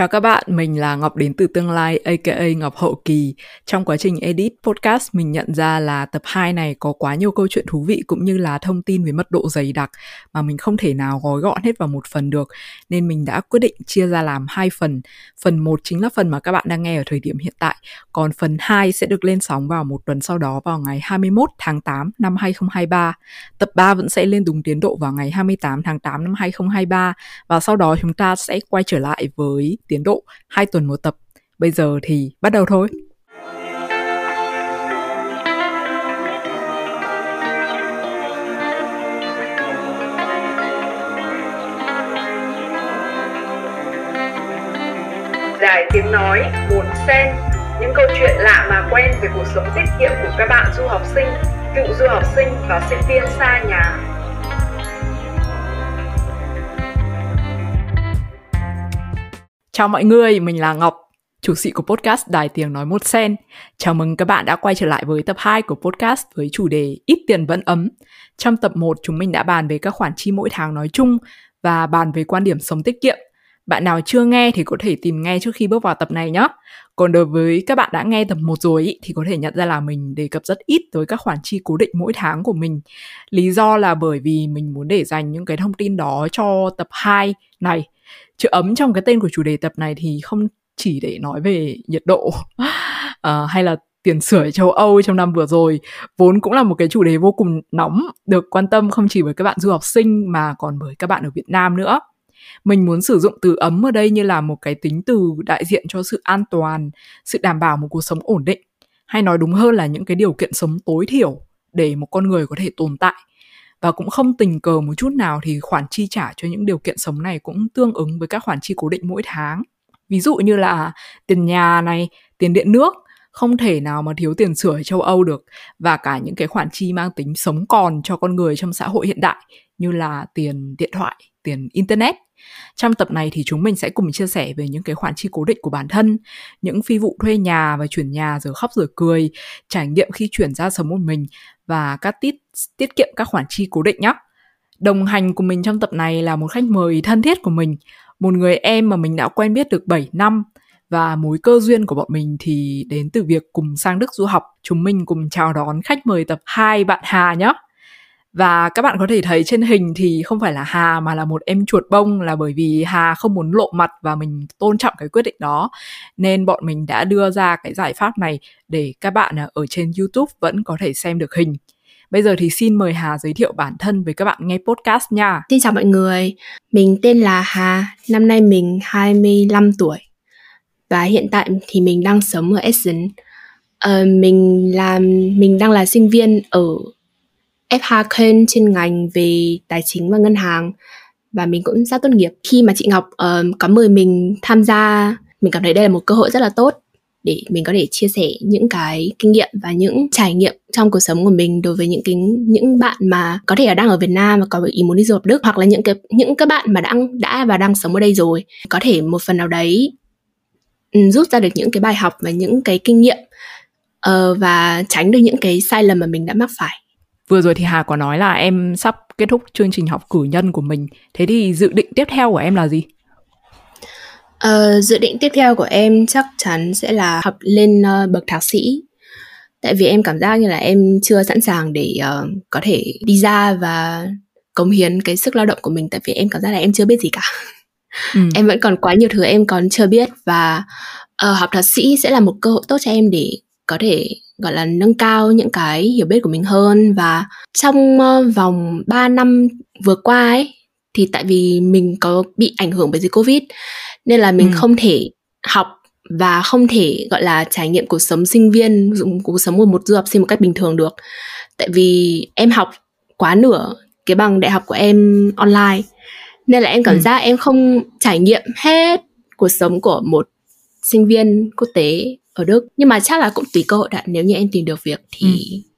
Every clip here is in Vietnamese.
Chào các bạn, mình là Ngọc đến từ tương lai aka Ngọc Hậu Kỳ. Trong quá trình edit podcast mình nhận ra là tập 2 này có quá nhiều câu chuyện thú vị cũng như là thông tin với mật độ dày đặc mà mình không thể nào gói gọn hết vào một phần được nên mình đã quyết định chia ra làm hai phần. Phần 1 chính là phần mà các bạn đang nghe ở thời điểm hiện tại, còn phần 2 sẽ được lên sóng vào một tuần sau đó vào ngày 21 tháng 8 năm 2023. Tập 3 vẫn sẽ lên đúng tiến độ vào ngày 28 tháng 8 năm 2023 và sau đó chúng ta sẽ quay trở lại với tiến độ 2 tuần một tập. Bây giờ thì bắt đầu thôi. Giải tiếng nói, buồn sen, những câu chuyện lạ mà quen về cuộc sống tiết kiệm của các bạn du học sinh, cựu du học sinh và sinh viên xa nhà. Chào mọi người, mình là Ngọc, chủ sĩ của podcast Đài Tiếng Nói Một Sen. Chào mừng các bạn đã quay trở lại với tập 2 của podcast với chủ đề Ít tiền vẫn ấm. Trong tập 1, chúng mình đã bàn về các khoản chi mỗi tháng nói chung và bàn về quan điểm sống tiết kiệm. Bạn nào chưa nghe thì có thể tìm nghe trước khi bước vào tập này nhé. Còn đối với các bạn đã nghe tập 1 rồi ý, thì có thể nhận ra là mình đề cập rất ít tới các khoản chi cố định mỗi tháng của mình. Lý do là bởi vì mình muốn để dành những cái thông tin đó cho tập 2 này chữ ấm trong cái tên của chủ đề tập này thì không chỉ để nói về nhiệt độ uh, hay là tiền sửa châu Âu trong năm vừa rồi vốn cũng là một cái chủ đề vô cùng nóng được quan tâm không chỉ bởi các bạn du học sinh mà còn bởi các bạn ở Việt Nam nữa. Mình muốn sử dụng từ ấm ở đây như là một cái tính từ đại diện cho sự an toàn, sự đảm bảo một cuộc sống ổn định, hay nói đúng hơn là những cái điều kiện sống tối thiểu để một con người có thể tồn tại. Và cũng không tình cờ một chút nào thì khoản chi trả cho những điều kiện sống này cũng tương ứng với các khoản chi cố định mỗi tháng. Ví dụ như là tiền nhà này, tiền điện nước, không thể nào mà thiếu tiền sửa ở châu Âu được. Và cả những cái khoản chi mang tính sống còn cho con người trong xã hội hiện đại như là tiền điện thoại, tiền internet. Trong tập này thì chúng mình sẽ cùng chia sẻ về những cái khoản chi cố định của bản thân, những phi vụ thuê nhà và chuyển nhà rồi khóc rồi cười, trải nghiệm khi chuyển ra sống một mình và các tiết tiết kiệm các khoản chi cố định nhé. Đồng hành cùng mình trong tập này là một khách mời thân thiết của mình, một người em mà mình đã quen biết được 7 năm và mối cơ duyên của bọn mình thì đến từ việc cùng sang Đức du học. Chúng mình cùng chào đón khách mời tập 2 bạn Hà nhé. Và các bạn có thể thấy trên hình thì không phải là Hà mà là một em chuột bông là bởi vì Hà không muốn lộ mặt và mình tôn trọng cái quyết định đó. Nên bọn mình đã đưa ra cái giải pháp này để các bạn à, ở trên YouTube vẫn có thể xem được hình. Bây giờ thì xin mời Hà giới thiệu bản thân với các bạn nghe podcast nha. Xin chào mọi người, mình tên là Hà, năm nay mình 25 tuổi và hiện tại thì mình đang sống ở Essen. Uh, mình làm mình đang là sinh viên ở FH Köln trên ngành về tài chính và ngân hàng. Và mình cũng sắp tốt nghiệp. Khi mà chị Ngọc uh, có mời mình tham gia, mình cảm thấy đây là một cơ hội rất là tốt để mình có thể chia sẻ những cái kinh nghiệm và những trải nghiệm trong cuộc sống của mình đối với những cái những bạn mà có thể là đang ở Việt Nam và có ý muốn đi du học Đức hoặc là những cái những các bạn mà đã đã và đang sống ở đây rồi. Có thể một phần nào đấy rút ra được những cái bài học và những cái kinh nghiệm uh, và tránh được những cái sai lầm mà mình đã mắc phải. Vừa rồi thì Hà có nói là em sắp kết thúc chương trình học cử nhân của mình. Thế thì dự định tiếp theo của em là gì? Uh, dự định tiếp theo của em chắc chắn sẽ là học lên uh, bậc thạc sĩ. Tại vì em cảm giác như là em chưa sẵn sàng để uh, có thể đi ra và cống hiến cái sức lao động của mình tại vì em cảm giác là em chưa biết gì cả. Ừ. em vẫn còn quá nhiều thứ em còn chưa biết và uh, học thạc sĩ sẽ là một cơ hội tốt cho em để có thể gọi là nâng cao những cái hiểu biết của mình hơn và trong uh, vòng 3 năm vừa qua ấy thì tại vì mình có bị ảnh hưởng bởi dịch covid nên là mình ừ. không thể học và không thể gọi là trải nghiệm cuộc sống sinh viên cuộc sống của một du học sinh một cách bình thường được tại vì em học quá nửa cái bằng đại học của em online nên là em cảm ừ. giác em không trải nghiệm hết cuộc sống của một sinh viên quốc tế ở Đức. Nhưng mà chắc là cũng tùy cơ hội đã nếu như em tìm được việc thì ừ.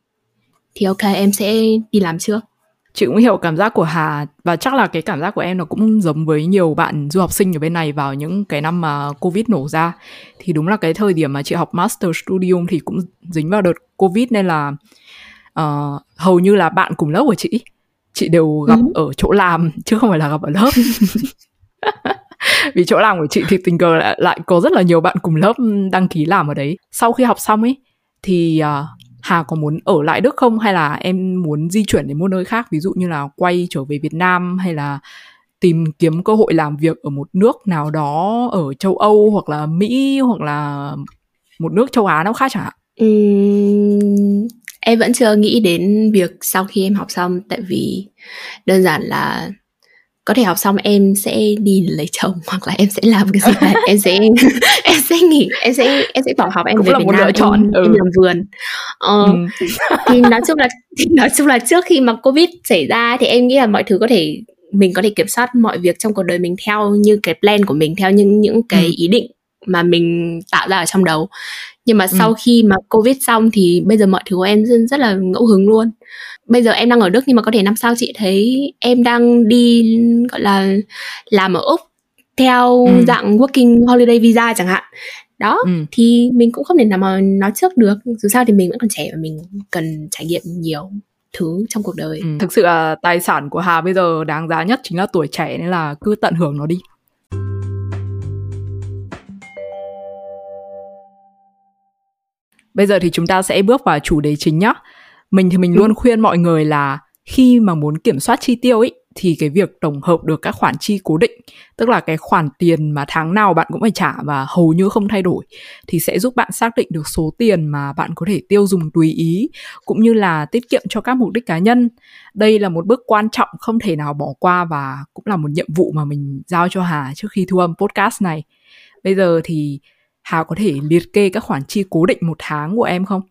thì ok em sẽ đi làm trước. Chị cũng hiểu cảm giác của Hà. Và chắc là cái cảm giác của em nó cũng giống với nhiều bạn du học sinh ở bên này vào những cái năm mà Covid nổ ra. Thì đúng là cái thời điểm mà chị học Master Studium thì cũng dính vào đợt Covid nên là uh, hầu như là bạn cùng lớp của chị chị đều gặp ừ. ở chỗ làm chứ không phải là gặp ở lớp vì chỗ làm của chị thì tình cờ lại, lại có rất là nhiều bạn cùng lớp đăng ký làm ở đấy. Sau khi học xong ấy thì uh, Hà có muốn ở lại Đức không? Hay là em muốn di chuyển đến một nơi khác? Ví dụ như là quay trở về Việt Nam hay là tìm kiếm cơ hội làm việc ở một nước nào đó ở châu Âu hoặc là Mỹ hoặc là một nước châu Á nào khác chẳng hạn? Uhm, em vẫn chưa nghĩ đến việc sau khi em học xong. Tại vì đơn giản là có thể học xong em sẽ đi lấy chồng hoặc là em sẽ làm cái gì đấy em sẽ em sẽ nghỉ em sẽ em sẽ bỏ học em Cũng về là Việt một Nam lựa chọn, em, ừ. em làm vườn ờ, Ừ. thì nói chung là thì nói chung là trước khi mà covid xảy ra thì em nghĩ là mọi thứ có thể mình có thể kiểm soát mọi việc trong cuộc đời mình theo như cái plan của mình theo những những cái Ừ. ý định mà mình tạo ra ở trong đầu nhưng mà Ừ. sau khi mà covid xong thì bây giờ mọi thứ của em rất, rất là ngẫu hứng luôn bây giờ em đang ở đức nhưng mà có thể năm sau chị thấy em đang đi gọi là làm ở úc theo Ừ. dạng working holiday visa chẳng hạn đó Ừ. thì mình cũng không thể nào mà nói trước được dù sao thì mình vẫn còn trẻ và mình cần trải nghiệm nhiều thứ trong cuộc đời Ừ. Thực sự là tài sản của Hà bây giờ đáng giá nhất chính là tuổi trẻ nên là cứ tận hưởng nó đi. Bây giờ thì chúng ta sẽ bước vào chủ đề chính nhá. Mình thì mình Ừ. luôn khuyên mọi người là khi mà muốn kiểm soát chi tiêu ấy thì cái việc tổng hợp được các khoản chi cố định, tức là cái khoản tiền mà tháng nào bạn cũng phải trả và hầu như không thay đổi thì sẽ giúp bạn xác định được số tiền mà bạn có thể tiêu dùng tùy ý cũng như là tiết kiệm cho các mục đích cá nhân. Đây là một bước quan trọng không thể nào bỏ qua và cũng là một nhiệm vụ mà mình giao cho Hà trước khi thu âm podcast này. Bây giờ thì Hà có thể liệt kê các khoản chi cố định một tháng của em không?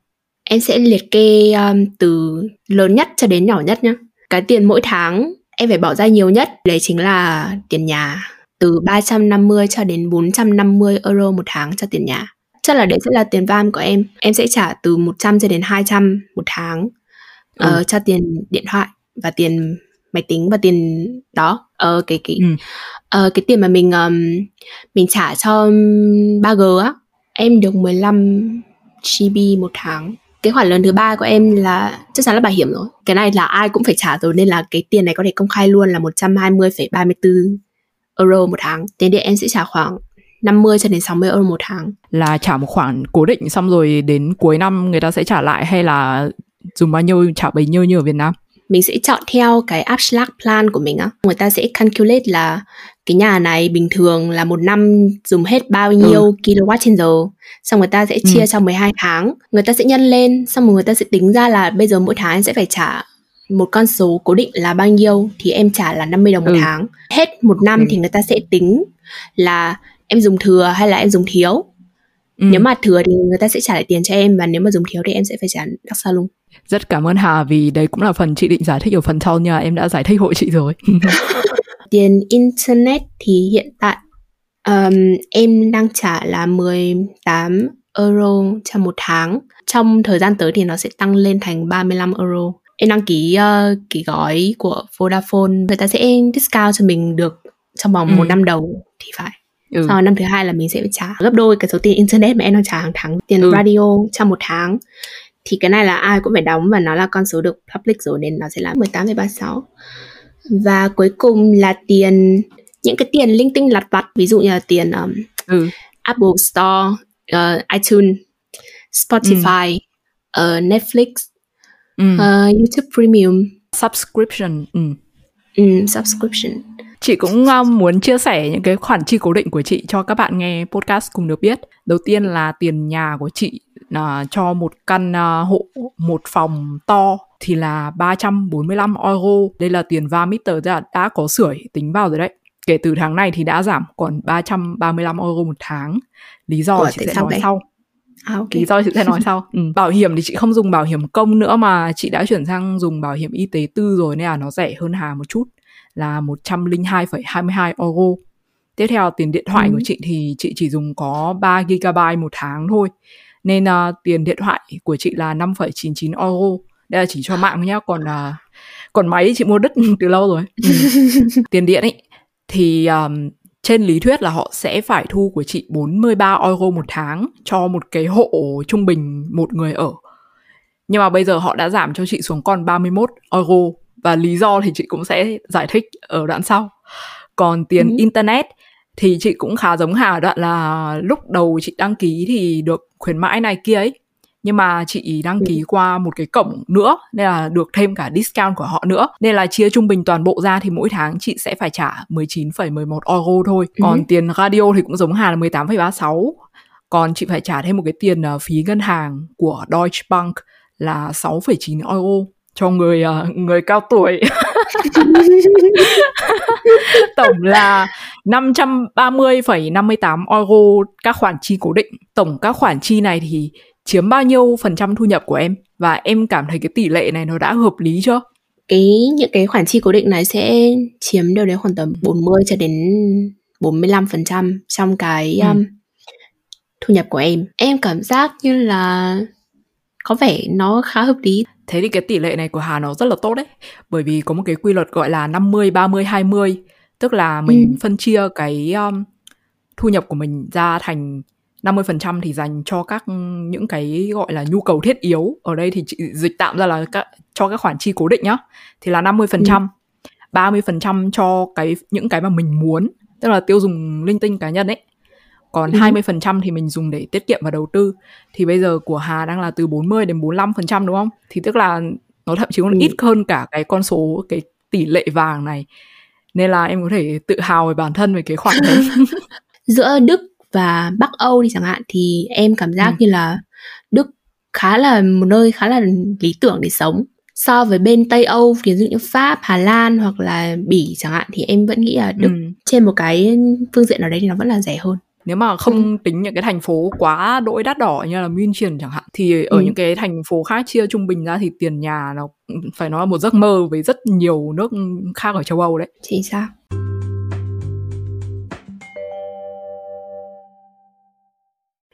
Em sẽ liệt kê um, từ lớn nhất cho đến nhỏ nhất nhá. Cái tiền mỗi tháng em phải bỏ ra nhiều nhất đấy chính là tiền nhà. Từ 350 cho đến 450 euro một tháng cho tiền nhà. Chắc là đấy sẽ là tiền van của em. Em sẽ trả từ 100 cho đến 200 một tháng Ừ. ờ, cho tiền điện thoại và tiền máy tính và tiền đó. Ờ, cái cái Ừ. ờ, cái tiền mà mình um, mình trả cho um, 3G á em được 15 GB một tháng cái khoản lớn thứ ba của em là chắc chắn là bảo hiểm rồi. Cái này là ai cũng phải trả rồi nên là cái tiền này có thể công khai luôn là 120,34 euro một tháng. Tiền điện em sẽ trả khoảng 50 cho đến 60 euro một tháng. Là trả một khoản cố định xong rồi đến cuối năm người ta sẽ trả lại hay là dùng bao nhiêu trả bấy nhiêu như ở Việt Nam? mình sẽ chọn theo cái Abschlag plan của mình á. Người ta sẽ calculate là cái nhà này bình thường là một năm dùng hết bao nhiêu Ừ. kW trên giờ xong người ta sẽ chia Ừ. cho 12 tháng người ta sẽ nhân lên xong rồi người ta sẽ tính ra là bây giờ mỗi tháng em sẽ phải trả một con số cố định là bao nhiêu thì em trả là 50 đồng một Ừ. tháng hết một năm Ừ. thì người ta sẽ tính là em dùng thừa hay là em dùng thiếu Ừ. nếu mà thừa thì người ta sẽ trả lại tiền cho em và nếu mà dùng thiếu thì em sẽ phải trả đắt xa luôn Rất cảm ơn Hà vì đấy cũng là phần chị định giải thích ở phần sau nha, em đã giải thích hộ chị rồi. tiền internet thì hiện tại um, em đang trả là 18 euro cho một tháng. Trong thời gian tới thì nó sẽ tăng lên thành 35 euro. Em đăng ký uh, cái gói của Vodafone. Người ta sẽ discount cho mình được trong vòng Ừ. một năm đầu thì phải. Ừ. sau năm thứ hai là mình sẽ trả. Gấp đôi cái số tiền internet mà em đang trả hàng tháng. Tiền Ừ. radio trong một tháng. Thì cái này là ai cũng phải đóng và nó là con số được public rồi nên nó sẽ là 18,36 và cuối cùng là tiền những cái tiền linh tinh lặt vặt ví dụ như là tiền um, ừ. Apple Store, uh, iTunes, Spotify, uh, Netflix, ừ. uh, YouTube Premium, Subscription. Ừ. um, subscription. Chị cũng um, muốn chia sẻ những cái khoản chi cố định của chị cho các bạn nghe podcast cùng được biết. Đầu tiên là tiền nhà của chị là cho một căn uh, hộ một phòng to thì là 345 euro. Đây là tiền va meter đã, đã có sưởi tính vào rồi đấy. Kể từ tháng này thì đã giảm còn 335 euro một tháng. Lý do Ủa, chị sẽ nói vậy? sau. À, ok. lý do chị sẽ nói sau ừ. bảo hiểm thì chị không dùng bảo hiểm công nữa mà chị đã chuyển sang dùng bảo hiểm y tế tư rồi nên là nó rẻ hơn Hà một chút là 102,22 euro tiếp theo tiền điện thoại Ừ. của chị thì chị chỉ dùng có 3 GB một tháng thôi nên uh, tiền điện thoại của chị là 5,99 euro đây là chỉ cho mạng thôi nhá còn uh, còn máy chị mua đứt từ lâu rồi ừ. tiền điện ấy thì um, trên lý thuyết là họ sẽ phải thu của chị 43 euro một tháng cho một cái hộ trung bình một người ở. Nhưng mà bây giờ họ đã giảm cho chị xuống còn 31 euro và lý do thì chị cũng sẽ giải thích ở đoạn sau. Còn tiền Ừ. internet thì chị cũng khá giống Hà đoạn là lúc đầu chị đăng ký thì được khuyến mãi này kia ấy nhưng mà chị đăng ký ừ. qua một cái cổng nữa nên là được thêm cả discount của họ nữa. Nên là chia trung bình toàn bộ ra thì mỗi tháng chị sẽ phải trả 19,11 euro thôi. Ừ. còn tiền radio thì cũng giống Hà là 18,36 còn chị phải trả thêm một cái tiền uh, phí ngân hàng của Deutsche Bank là 6,9 euro cho người uh, người cao tuổi. Tổng là 530,58 euro các khoản chi cố định. Tổng các khoản chi này thì chiếm bao nhiêu phần trăm thu nhập của em? Và em cảm thấy cái tỷ lệ này nó đã hợp lý chưa? Cái những cái khoản chi cố định này sẽ chiếm đâu đấy khoảng tầm 40 cho đến 45 phần trăm trong cái ừ. um, thu nhập của em. Em cảm giác như là có vẻ nó khá hợp lý. Thế thì cái tỷ lệ này của Hà nó rất là tốt đấy. Bởi vì có một cái quy luật gọi là 50 30 20 tức là mình ừ. phân chia cái um, thu nhập của mình ra thành 50% thì dành cho các những cái gọi là nhu cầu thiết yếu. Ở đây thì chị dịch tạm ra là các, cho các khoản chi cố định nhá. Thì là 50% ừ. 30% cho cái những cái mà mình muốn tức là tiêu dùng linh tinh cá nhân ấy. Còn ừ. 20% thì mình dùng để tiết kiệm và đầu tư. Thì bây giờ của Hà đang là từ 40 đến 45% đúng không? Thì tức là nó thậm chí còn ừ. ít hơn cả cái con số cái tỷ lệ vàng này. Nên là em có thể tự hào về bản thân về cái khoản đấy. Giữa Đức và Bắc Âu đi chẳng hạn thì em cảm giác ừ. như là Đức khá là một nơi khá là lý tưởng để sống so với bên Tây Âu ví dụ như Pháp, Hà Lan hoặc là Bỉ chẳng hạn thì em vẫn nghĩ là Đức ừ. trên một cái phương diện nào đấy thì nó vẫn là rẻ hơn nếu mà không ừ. tính những cái thành phố quá đỗi đắt đỏ như là München chẳng hạn thì ở ừ. những cái thành phố khác chia trung bình ra thì tiền nhà nó phải nói là một giấc mơ với rất nhiều nước khác ở châu Âu đấy. Chính xác.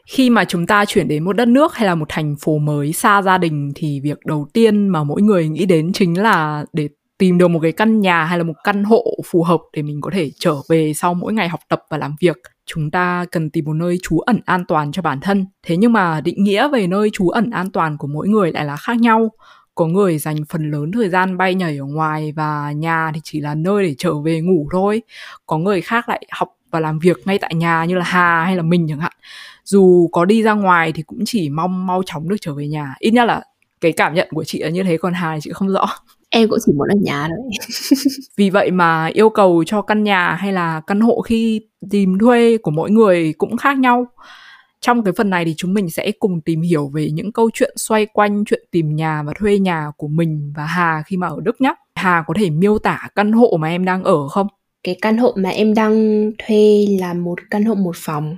Khi mà chúng ta chuyển đến một đất nước hay là một thành phố mới xa gia đình thì việc đầu tiên mà mỗi người nghĩ đến chính là để tìm được một cái căn nhà hay là một căn hộ phù hợp để mình có thể trở về sau mỗi ngày học tập và làm việc. Chúng ta cần tìm một nơi trú ẩn an toàn cho bản thân. Thế nhưng mà định nghĩa về nơi trú ẩn an toàn của mỗi người lại là khác nhau. Có người dành phần lớn thời gian bay nhảy ở ngoài và nhà thì chỉ là nơi để trở về ngủ thôi. Có người khác lại học và làm việc ngay tại nhà như là hà hay là mình chẳng hạn dù có đi ra ngoài thì cũng chỉ mong mau chóng được trở về nhà. Ít nhất là cái cảm nhận của chị là như thế còn hà thì chị không rõ. Em cũng chỉ muốn ở nhà thôi. Vì vậy mà yêu cầu cho căn nhà hay là căn hộ khi tìm thuê của mỗi người cũng khác nhau. Trong cái phần này thì chúng mình sẽ cùng tìm hiểu về những câu chuyện xoay quanh chuyện tìm nhà và thuê nhà của mình và Hà khi mà ở Đức nhé. Hà có thể miêu tả căn hộ mà em đang ở không? Cái căn hộ mà em đang thuê là một căn hộ một phòng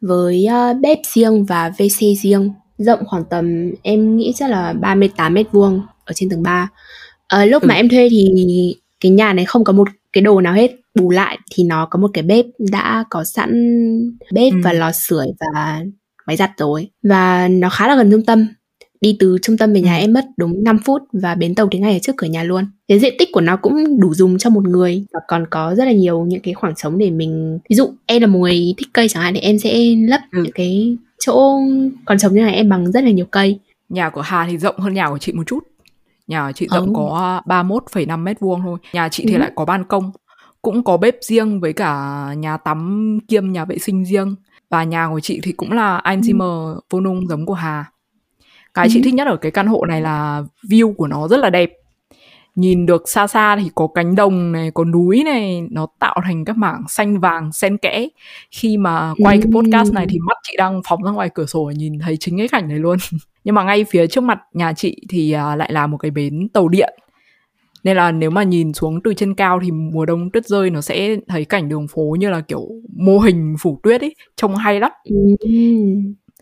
với uh, bếp riêng và WC riêng rộng khoảng tầm em nghĩ chắc là 38 mét vuông ở trên tầng 3 à, lúc ừ. mà em thuê thì cái nhà này không có một cái đồ nào hết bù lại thì nó có một cái bếp đã có sẵn bếp ừ. và lò sưởi và máy giặt rồi và nó khá là gần trung tâm đi từ trung tâm về nhà ừ. em mất đúng 5 phút và bến tàu thì ngay ở trước cửa nhà luôn cái diện tích của nó cũng đủ dùng cho một người và còn có rất là nhiều những cái khoảng trống để mình ví dụ em là một người thích cây chẳng hạn thì em sẽ lấp ừ. những cái chỗ còn trống như này em bằng rất là nhiều cây nhà của Hà thì rộng hơn nhà của chị một chút nhà chị rộng oh. có 31,5 mét vuông thôi nhà chị thì ừ. lại có ban công cũng có bếp riêng với cả nhà tắm kiêm nhà vệ sinh riêng và nhà của chị thì cũng là Einzimmer ừ. Wohnung giống của Hà cái ừ. chị thích nhất ở cái căn hộ này là view của nó rất là đẹp. Nhìn được xa xa thì có cánh đồng này có núi này nó tạo thành các mảng xanh vàng xen kẽ. Khi mà quay cái podcast này thì mắt chị đang phóng ra ngoài cửa sổ nhìn thấy chính cái cảnh này luôn. Nhưng mà ngay phía trước mặt nhà chị thì uh, lại là một cái bến tàu điện. Nên là nếu mà nhìn xuống từ trên cao thì mùa đông tuyết rơi nó sẽ thấy cảnh đường phố như là kiểu mô hình phủ tuyết ấy trông hay lắm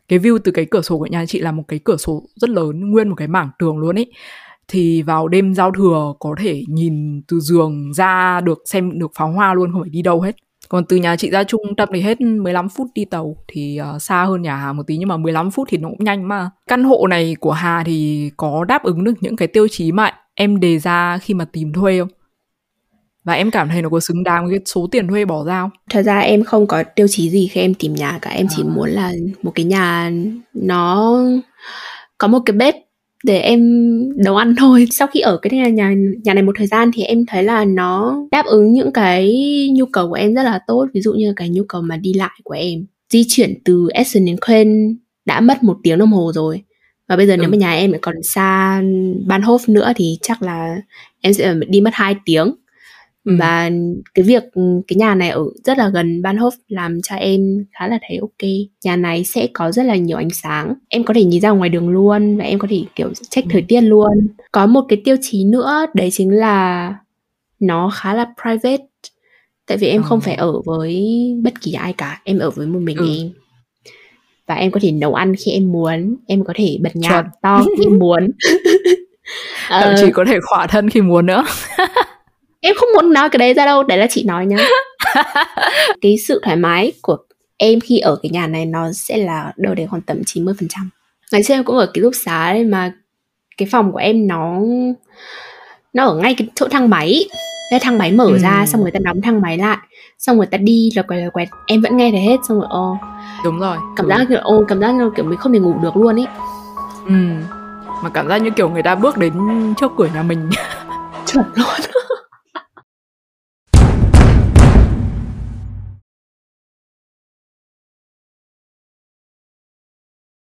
cái view từ cái cửa sổ của nhà chị là một cái cửa sổ rất lớn nguyên một cái mảng tường luôn ấy. Thì vào đêm giao thừa có thể nhìn từ giường ra được xem được pháo hoa luôn không phải đi đâu hết. Còn từ nhà chị ra trung tâm thì hết 15 phút đi tàu thì uh, xa hơn nhà Hà một tí nhưng mà 15 phút thì nó cũng nhanh mà. Căn hộ này của Hà thì có đáp ứng được những cái tiêu chí mà em đề ra khi mà tìm thuê không? Và em cảm thấy nó có xứng đáng với cái số tiền thuê bỏ ra không? Thật ra em không có tiêu chí gì khi em tìm nhà cả em chỉ à. muốn là một cái nhà nó có một cái bếp để em nấu ăn thôi sau khi ở cái nhà nhà nhà này một thời gian thì em thấy là nó đáp ứng những cái nhu cầu của em rất là tốt ví dụ như cái nhu cầu mà đi lại của em di chuyển từ Essen đến Köln đã mất một tiếng đồng hồ rồi và bây giờ ừ. nếu mà nhà em lại còn xa Bahnhof nữa thì chắc là em sẽ đi mất 2 tiếng ừ. và cái việc cái nhà này ở rất là gần Bahnhof làm cho em khá là thấy ok nhà này sẽ có rất là nhiều ánh sáng em có thể nhìn ra ngoài đường luôn và em có thể kiểu check ừ. thời tiết luôn có một cái tiêu chí nữa đấy chính là nó khá là private tại vì em ừ. không phải ở với bất kỳ ai cả em ở với một mình ừ. em và em có thể nấu ăn khi em muốn em có thể bật nhạc Chuẩn. to khi em muốn thậm chí ờ. có thể khỏa thân khi muốn nữa em không muốn nói cái đấy ra đâu đấy là chị nói nhá. Cái sự thoải mái của em khi ở cái nhà này nó sẽ là đâu đấy khoảng tầm 90% ngày xưa em cũng ở ký túc xá đấy mà cái phòng của em nó nó ở ngay cái chỗ thang máy. Cái thang máy mở ừ. ra xong người ta đóng thang máy lại xong người ta đi là quẹt là quẹt. Em vẫn nghe thấy hết xong rồi ô đúng rồi cảm giác kiểu ô cảm giác như kiểu mình không thể ngủ được luôn ý. Ừ mà cảm giác như kiểu người ta bước đến trước cửa nhà mình. Chuẩn luôn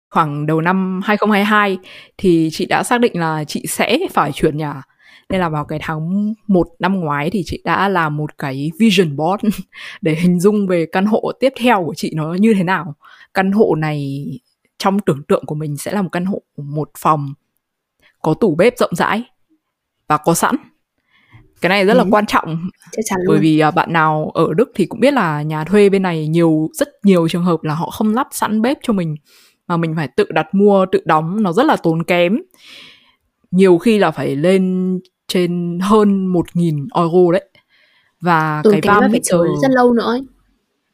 khoảng đầu năm 2022 thì chị đã xác định là chị sẽ phải chuyển nhà. Nên là vào cái tháng 1 năm ngoái thì chị đã làm một cái vision board để hình dung về căn hộ tiếp theo của chị nó như thế nào. Căn hộ này trong tưởng tượng của mình sẽ là một căn hộ một phòng có tủ bếp rộng rãi và có sẵn cái này rất ừ. là quan trọng bởi vì uh, bạn nào ở Đức thì cũng biết là nhà thuê bên này nhiều rất nhiều trường hợp là họ không lắp sẵn bếp cho mình mà mình phải tự đặt mua tự đóng nó rất là tốn kém. Nhiều khi là phải lên trên hơn một nghìn euro đấy. Và tốn cái vam meter rất lâu nữa ấy.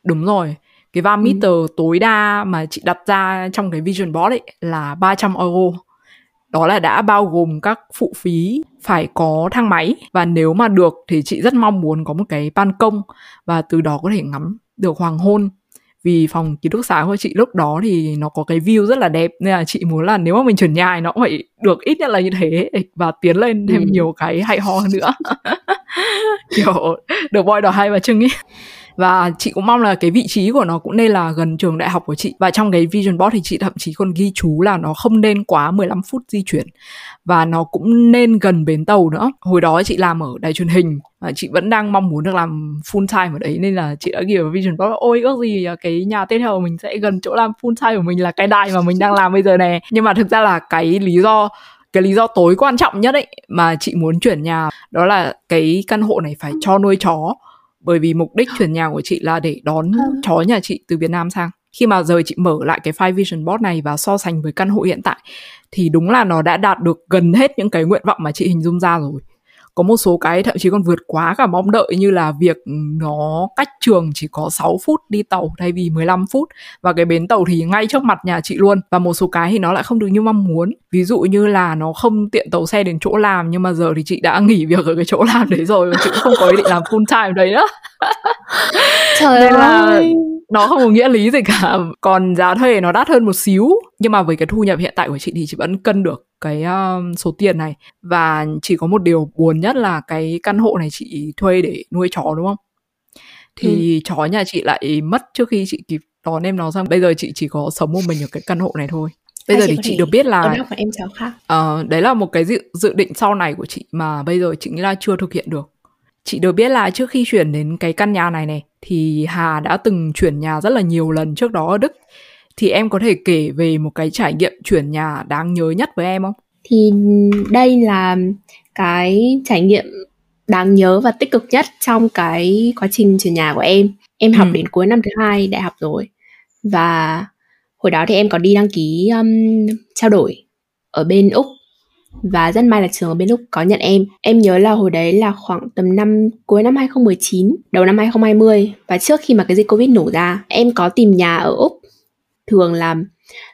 đúng rồi. Cái vam meter ừ. tối đa mà chị đặt ra trong cái vision board ấy là 300 euro. Đó là đã bao gồm các phụ phí phải có thang máy. Và nếu mà được thì chị rất mong muốn có một cái ban công và từ đó có thể ngắm được hoàng hôn vì phòng ký túc xá của chị lúc đó thì nó có cái view rất là đẹp nên là chị muốn là nếu mà mình chuyển nhà nó cũng phải được ít nhất là như thế và tiến lên thêm ừ. nhiều cái hay ho nữa kiểu được voi đỏ hai bà trưng ấy và chị cũng mong là cái vị trí của nó cũng nên là gần trường đại học của chị. Và trong cái vision board thì chị thậm chí còn ghi chú là nó không nên quá 15 phút di chuyển. Và nó cũng nên gần bến tàu nữa. Hồi đó chị làm ở đài truyền hình và chị vẫn đang mong muốn được làm full time ở đấy. Nên là chị đã ghi vào vision board, ôi, ước gì à, cái nhà tiếp theo mình sẽ gần chỗ làm full time của mình là cái đài mà mình đang làm bây giờ nè. Nhưng mà thực ra là cái lý do, cái lý do tối quan trọng nhất ấy mà chị muốn chuyển nhà đó là cái căn hộ này phải cho nuôi chó bởi vì mục đích chuyển nhà của chị là để đón ừ. chó nhà chị từ Việt Nam sang khi mà giờ chị mở lại cái file vision board này và so sánh với căn hộ hiện tại thì đúng là nó đã đạt được gần hết những cái nguyện vọng mà chị hình dung ra rồi có một số cái thậm chí còn vượt quá cả mong đợi như là việc nó cách trường chỉ có 6 phút đi tàu thay vì 15 phút. Và cái bến tàu thì ngay trước mặt nhà chị luôn. Và một số cái thì nó lại không được như mong muốn. Ví dụ như là nó không tiện tàu xe đến chỗ làm nhưng mà giờ thì chị đã nghỉ việc ở cái chỗ làm đấy rồi và chị cũng không có ý định làm full time đấy nữa trời Nên ơi! là nó không có nghĩa lý gì cả. Còn giá thuê nó đắt hơn một xíu. Nhưng mà với cái thu nhập hiện tại của chị thì chị vẫn cân được cái uh, số tiền này. Và chỉ có một điều buồn nhất là cái căn hộ này chị thuê để nuôi chó đúng không? Thì ừ. chó nhà chị lại mất trước khi chị kịp đón em nó sang bây giờ chị chỉ có sống một mình ở cái căn hộ này thôi. Bây giờ thì chị được biết là em cháu khác. Uh, đấy là một cái dự, dự định sau này của chị mà bây giờ chị nghĩ là chưa thực hiện được. Chị được biết là trước khi chuyển đến cái căn nhà này này thì Hà đã từng chuyển nhà rất là nhiều lần trước đó ở Đức thì em có thể kể về một cái trải nghiệm chuyển nhà đáng nhớ nhất với em không? Thì đây là cái trải nghiệm đáng nhớ và tích cực nhất trong cái quá trình chuyển nhà của em. Em học ừ. đến cuối năm thứ hai đại học rồi và hồi đó thì em có đi đăng ký um, trao đổi ở bên úc và rất may là trường ở bên lúc có nhận em. Em nhớ là hồi đấy là khoảng tầm năm cuối năm 2019, đầu năm 2020 và trước khi mà cái dịch Covid nổ ra, em có tìm nhà ở Úc. Thường là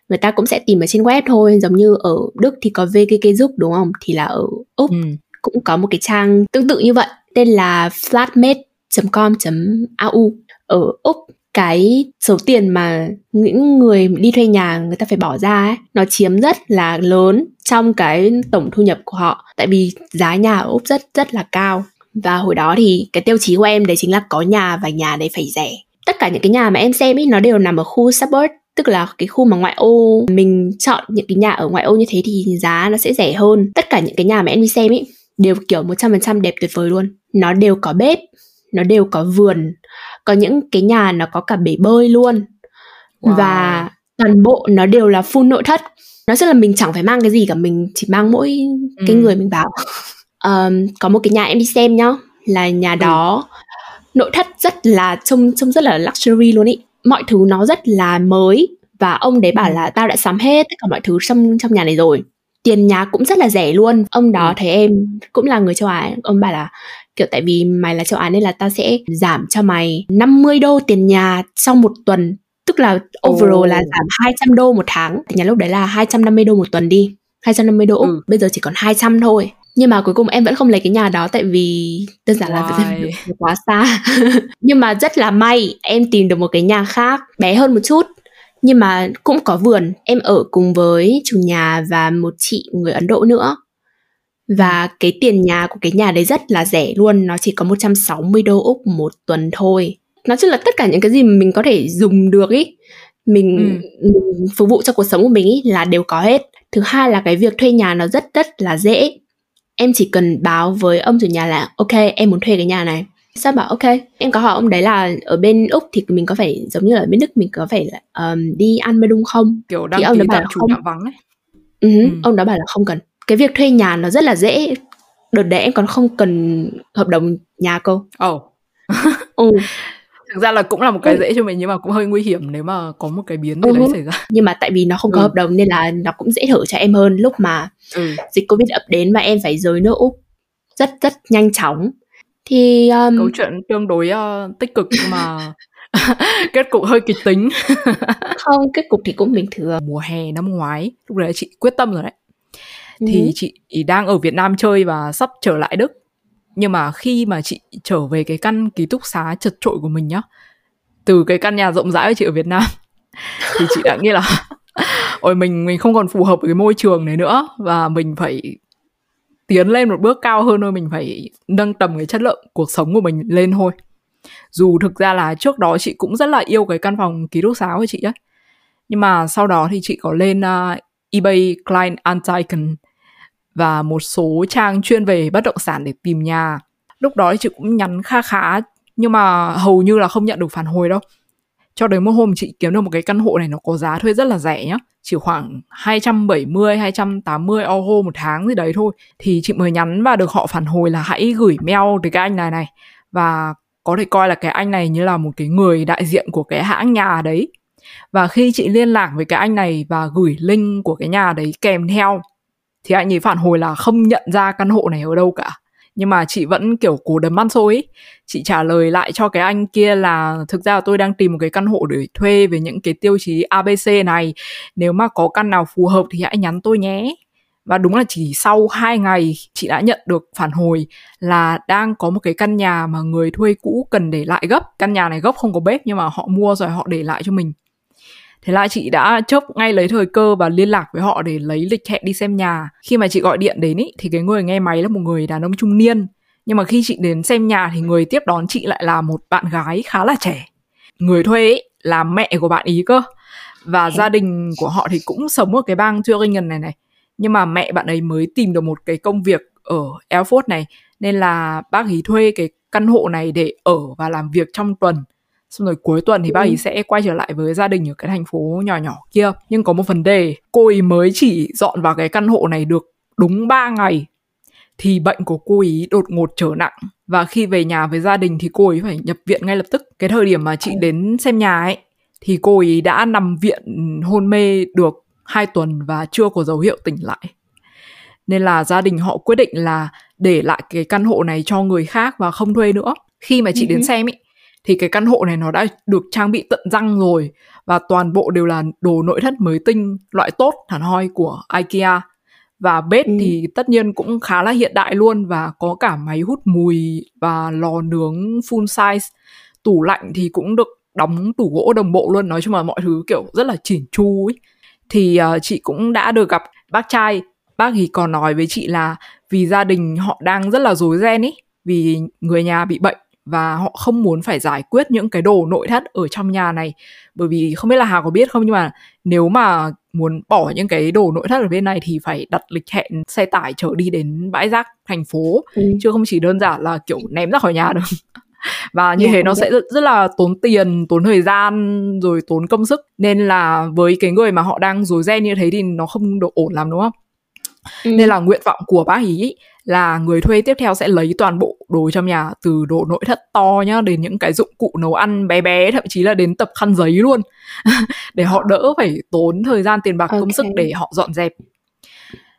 người ta cũng sẽ tìm ở trên web thôi, giống như ở Đức thì có VKK giúp đúng không? Thì là ở Úc ừ. cũng có một cái trang tương tự như vậy, tên là flatmate.com.au. Ở Úc cái số tiền mà những người đi thuê nhà người ta phải bỏ ra ấy, nó chiếm rất là lớn trong cái tổng thu nhập của họ. Tại vì giá nhà ở úc rất rất là cao. Và hồi đó thì cái tiêu chí của em đấy chính là có nhà và nhà đấy phải rẻ. Tất cả những cái nhà mà em xem ấy nó đều nằm ở khu suburb, tức là cái khu mà ngoại ô. Mình chọn những cái nhà ở ngoại ô như thế thì giá nó sẽ rẻ hơn. Tất cả những cái nhà mà em đi xem ấy đều kiểu 100% đẹp tuyệt vời luôn. Nó đều có bếp, nó đều có vườn có những cái nhà nó có cả bể bơi luôn wow. và toàn bộ nó đều là full nội thất nó rất là mình chẳng phải mang cái gì cả mình chỉ mang mỗi ừ. cái người mình bảo um, có một cái nhà em đi xem nhá là nhà ừ. đó nội thất rất là trông trông rất là luxury luôn ý mọi thứ nó rất là mới và ông đấy bảo ừ. là tao đã sắm hết tất cả mọi thứ trong trong nhà này rồi tiền nhà cũng rất là rẻ luôn ông đó ừ. thấy em cũng là người châu Á ông bảo là kiểu tại vì mày là châu Á nên là tao sẽ giảm cho mày 50 đô tiền nhà trong một tuần. Tức là overall oh. là giảm 200 đô một tháng. Tiền nhà lúc đấy là 250 đô một tuần đi. 250 đô. Ừ. bây giờ chỉ còn 200 thôi. Nhưng mà cuối cùng em vẫn không lấy cái nhà đó tại vì đơn giản là vì quá xa. Nhưng mà rất là may em tìm được một cái nhà khác bé hơn một chút. Nhưng mà cũng có vườn. Em ở cùng với chủ nhà và một chị người ấn độ nữa và cái tiền nhà của cái nhà đấy rất là rẻ luôn nó chỉ có 160 đô úc một tuần thôi. Nói chung là tất cả những cái gì mình có thể dùng được ý mình, ừ. mình phục vụ cho cuộc sống của mình ý là đều có hết. Thứ hai là cái việc thuê nhà nó rất rất là dễ. Em chỉ cần báo với ông chủ nhà là ok em muốn thuê cái nhà này. Sao bảo ok em có hỏi ông đấy là ở bên úc thì mình có phải giống như là ở bên đức mình có phải um, đi ăn bên đúng không? Kiểu đăng thì ông ký bảo là chủ không. vắng ấy. Uh-huh, ừ. ông đó bảo là không cần cái việc thuê nhà nó rất là dễ đợt đấy em còn không cần hợp đồng nhà cô ồ oh. ừ thực ra là cũng là một cái ừ. dễ cho mình nhưng mà cũng hơi nguy hiểm nếu mà có một cái biến gì ừ. đấy xảy ra nhưng mà tại vì nó không có ừ. hợp đồng nên là nó cũng dễ thở cho em hơn lúc mà ừ. dịch covid ập đến và em phải rời nước úc rất rất nhanh chóng thì um... câu chuyện tương đối uh, tích cực mà kết cục hơi kịch tính không kết cục thì cũng bình thường mùa hè năm ngoái lúc đấy chị quyết tâm rồi đấy ừ. thì chị đang ở Việt Nam chơi và sắp trở lại Đức. Nhưng mà khi mà chị trở về cái căn ký túc xá chật trội của mình nhá từ cái căn nhà rộng rãi của chị ở Việt Nam thì chị đã nghĩ là ôi mình mình không còn phù hợp với cái môi trường này nữa. Và mình phải tiến lên một bước cao hơn thôi mình phải nâng tầm cái chất lượng cuộc sống của mình lên thôi. Dù thực ra là trước đó chị cũng rất là yêu cái căn phòng ký túc xá của chị ấy nhưng mà sau đó thì chị có lên uh, eBay Klein Antiken và một số trang chuyên về bất động sản để tìm nhà. Lúc đó thì chị cũng nhắn kha khá, nhưng mà hầu như là không nhận được phản hồi đâu. Cho đến một hôm chị kiếm được một cái căn hộ này nó có giá thuê rất là rẻ nhá. Chỉ khoảng 270 280 euro một tháng gì đấy thôi. Thì chị mới nhắn và được họ phản hồi là hãy gửi mail tới cái anh này này. Và có thể coi là cái anh này như là một cái người đại diện của cái hãng nhà đấy. Và khi chị liên lạc với cái anh này và gửi link của cái nhà đấy kèm theo thì anh ấy phản hồi là không nhận ra căn hộ này ở đâu cả. Nhưng mà chị vẫn kiểu cố đấm ăn xôi ấy. chị trả lời lại cho cái anh kia là thực ra là tôi đang tìm một cái căn hộ để thuê về những cái tiêu chí abc này. Nếu mà có căn nào phù hợp thì hãy nhắn tôi nhé. Và đúng là chỉ sau 2 ngày chị đã nhận được phản hồi là đang có một cái căn nhà mà người thuê cũ cần để lại gấp. Căn nhà này gấp không có bếp nhưng mà họ mua rồi họ để lại cho mình. Thế là chị đã chốc ngay lấy thời cơ và liên lạc với họ để lấy lịch hẹn đi xem nhà. Khi mà chị gọi điện đến ý, thì cái người nghe máy là một người đàn ông trung niên. Nhưng mà khi chị đến xem nhà thì người tiếp đón chị lại là một bạn gái khá là trẻ. Người thuê ý, là mẹ của bạn ý cơ. Và gia đình của họ thì cũng sống ở cái bang Thuringen này này. Nhưng mà mẹ bạn ấy mới tìm được một cái công việc ở Erfurt này. Nên là bác ý thuê cái căn hộ này để ở và làm việc trong tuần xong rồi cuối tuần thì bác ấy ừ. sẽ quay trở lại với gia đình ở cái thành phố nhỏ nhỏ kia. Nhưng có một vấn đề cô ấy mới chỉ dọn vào cái căn hộ này được đúng 3 ngày thì bệnh của cô ấy đột ngột trở nặng. Và khi về nhà với gia đình thì cô ấy phải nhập viện ngay lập tức. Cái thời điểm mà chị đến xem nhà ấy thì cô ấy đã nằm viện hôn mê được hai tuần và chưa có dấu hiệu tỉnh lại. Nên là gia đình họ quyết định là để lại cái căn hộ này cho người khác và không thuê nữa. Khi mà chị đến ừ. xem ấy thì cái căn hộ này nó đã được trang bị tận răng rồi và toàn bộ đều là đồ nội thất mới tinh loại tốt hẳn hoi của IKEA. Và bếp ừ. thì tất nhiên cũng khá là hiện đại luôn và có cả máy hút mùi và lò nướng full size. Tủ lạnh thì cũng được đóng tủ gỗ đồng bộ luôn nói chung là mọi thứ kiểu rất là chỉn chu ấy. Thì uh, chị cũng đã được gặp bác trai. Bác thì còn nói với chị là vì gia đình họ đang rất là rối ren ấy vì người nhà bị bệnh và họ không muốn phải giải quyết những cái đồ nội thất ở trong nhà này. Bởi vì không biết là Hà có biết không nhưng mà nếu mà muốn bỏ những cái đồ nội thất ở bên này thì phải đặt lịch hẹn xe tải chở đi đến bãi rác thành phố. Ừ. chứ không chỉ đơn giản là kiểu ném ra khỏi nhà được. Và như yeah, thế nó sẽ rất, rất là tốn tiền tốn thời gian rồi tốn công sức. Nên là với cái người mà họ đang rối ren như thế thì nó không được ổn lắm đúng không ừ. nên là nguyện vọng của bác ý là người thuê tiếp theo sẽ lấy toàn bộ đồ trong nhà từ đồ nội thất to nhá đến những cái dụng cụ nấu ăn bé bé thậm chí là đến tập khăn giấy luôn để họ đỡ phải tốn thời gian tiền bạc okay. công sức để họ dọn dẹp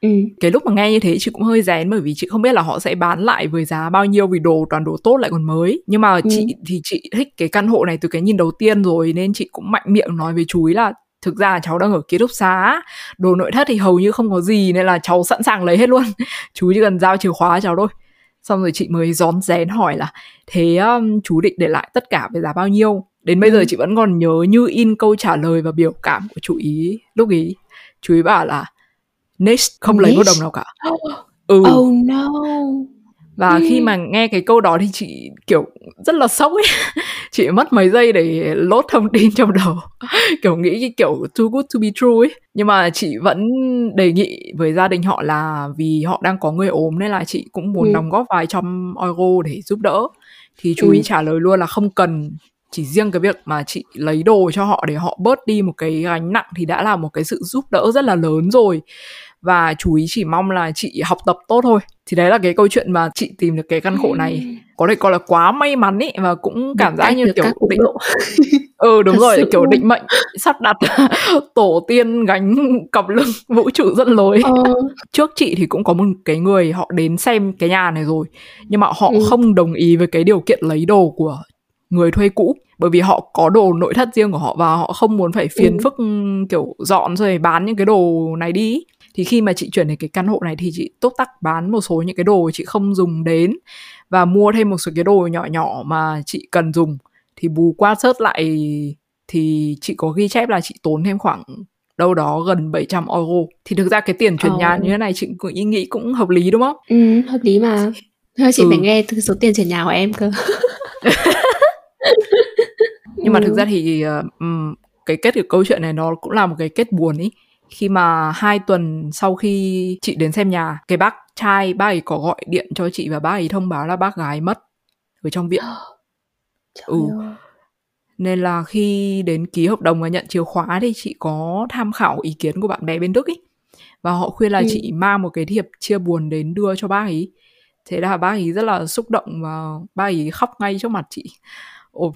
Ừ. cái lúc mà nghe như thế chị cũng hơi rén bởi vì chị không biết là họ sẽ bán lại với giá bao nhiêu vì đồ toàn đồ tốt lại còn mới nhưng mà ừ. chị thì chị thích cái căn hộ này từ cái nhìn đầu tiên rồi nên chị cũng mạnh miệng nói với chú ý là thực ra cháu đang ở ký túc xá đồ nội thất thì hầu như không có gì nên là cháu sẵn sàng lấy hết luôn. Chú chỉ cần giao chìa khóa cháu thôi. Xong rồi chị mới rón rén hỏi là thế um, chú định để lại tất cả với giá bao nhiêu? Đến bây ừ. giờ chị vẫn còn nhớ như in câu trả lời và biểu cảm của chú ý lúc ý. Chú ý bảo là next. Không next? lấy một đồng nào cả. Ừ. Oh no và ừ. khi mà nghe cái câu đó thì chị kiểu rất là sốc ấy chị mất mấy giây để lốt thông tin trong đầu kiểu nghĩ cái kiểu too good to be true ấy nhưng mà chị vẫn đề nghị với gia đình họ là vì họ đang có người ốm nên là chị cũng muốn ừ. đóng góp vài trăm euro để giúp đỡ thì chú ừ. ý trả lời luôn là không cần chỉ riêng cái việc mà chị lấy đồ cho họ để họ bớt đi một cái gánh nặng thì đã là một cái sự giúp đỡ rất là lớn rồi và chú ý chỉ mong là chị học tập tốt thôi. Thì đấy là cái câu chuyện mà chị tìm được cái căn hộ này. Có thể coi là quá may mắn ý và cũng cảm giác như kiểu định ừ đúng rồi kiểu định mệnh sắp đặt tổ tiên gánh cặp lưng vũ trụ rất lối. Ờ. trước chị thì cũng có một cái người họ đến xem cái nhà này rồi nhưng mà họ ừ. không đồng ý với cái điều kiện lấy đồ của người thuê cũ bởi vì họ có đồ nội thất riêng của họ và họ không muốn phải phiền ừ. phức kiểu dọn rồi bán những cái đồ này đi thì khi mà chị chuyển đến cái căn hộ này thì chị tốt tắc bán một số những cái đồ chị không dùng đến và mua thêm một số cái đồ nhỏ nhỏ mà chị cần dùng thì bù qua sớt lại thì chị có ghi chép là chị tốn thêm khoảng đâu đó gần 700 euro thì thực ra cái tiền chuyển oh. nhà như thế này chị cũng nghĩ cũng hợp lý đúng không? Ừ, hợp lý mà. Thôi chị ừ. phải nghe từ số tiền chuyển nhà của em cơ. Nhưng mà thực ra thì uh, cái kết của câu chuyện này nó cũng là một cái kết buồn ý khi mà hai tuần sau khi chị đến xem nhà cái bác trai bác ấy có gọi điện cho chị và bác ấy thông báo là bác gái mất ở trong viện. Ừ. nên là khi đến ký hợp đồng và nhận chìa khóa thì chị có tham khảo ý kiến của bạn bè bên đức ý. Và họ khuyên là ừ. chị mang một cái thiệp chia buồn đến đưa cho bác ấy. Thế là bác ấy rất là xúc động và bác ấy khóc ngay trước mặt chị. Ồ,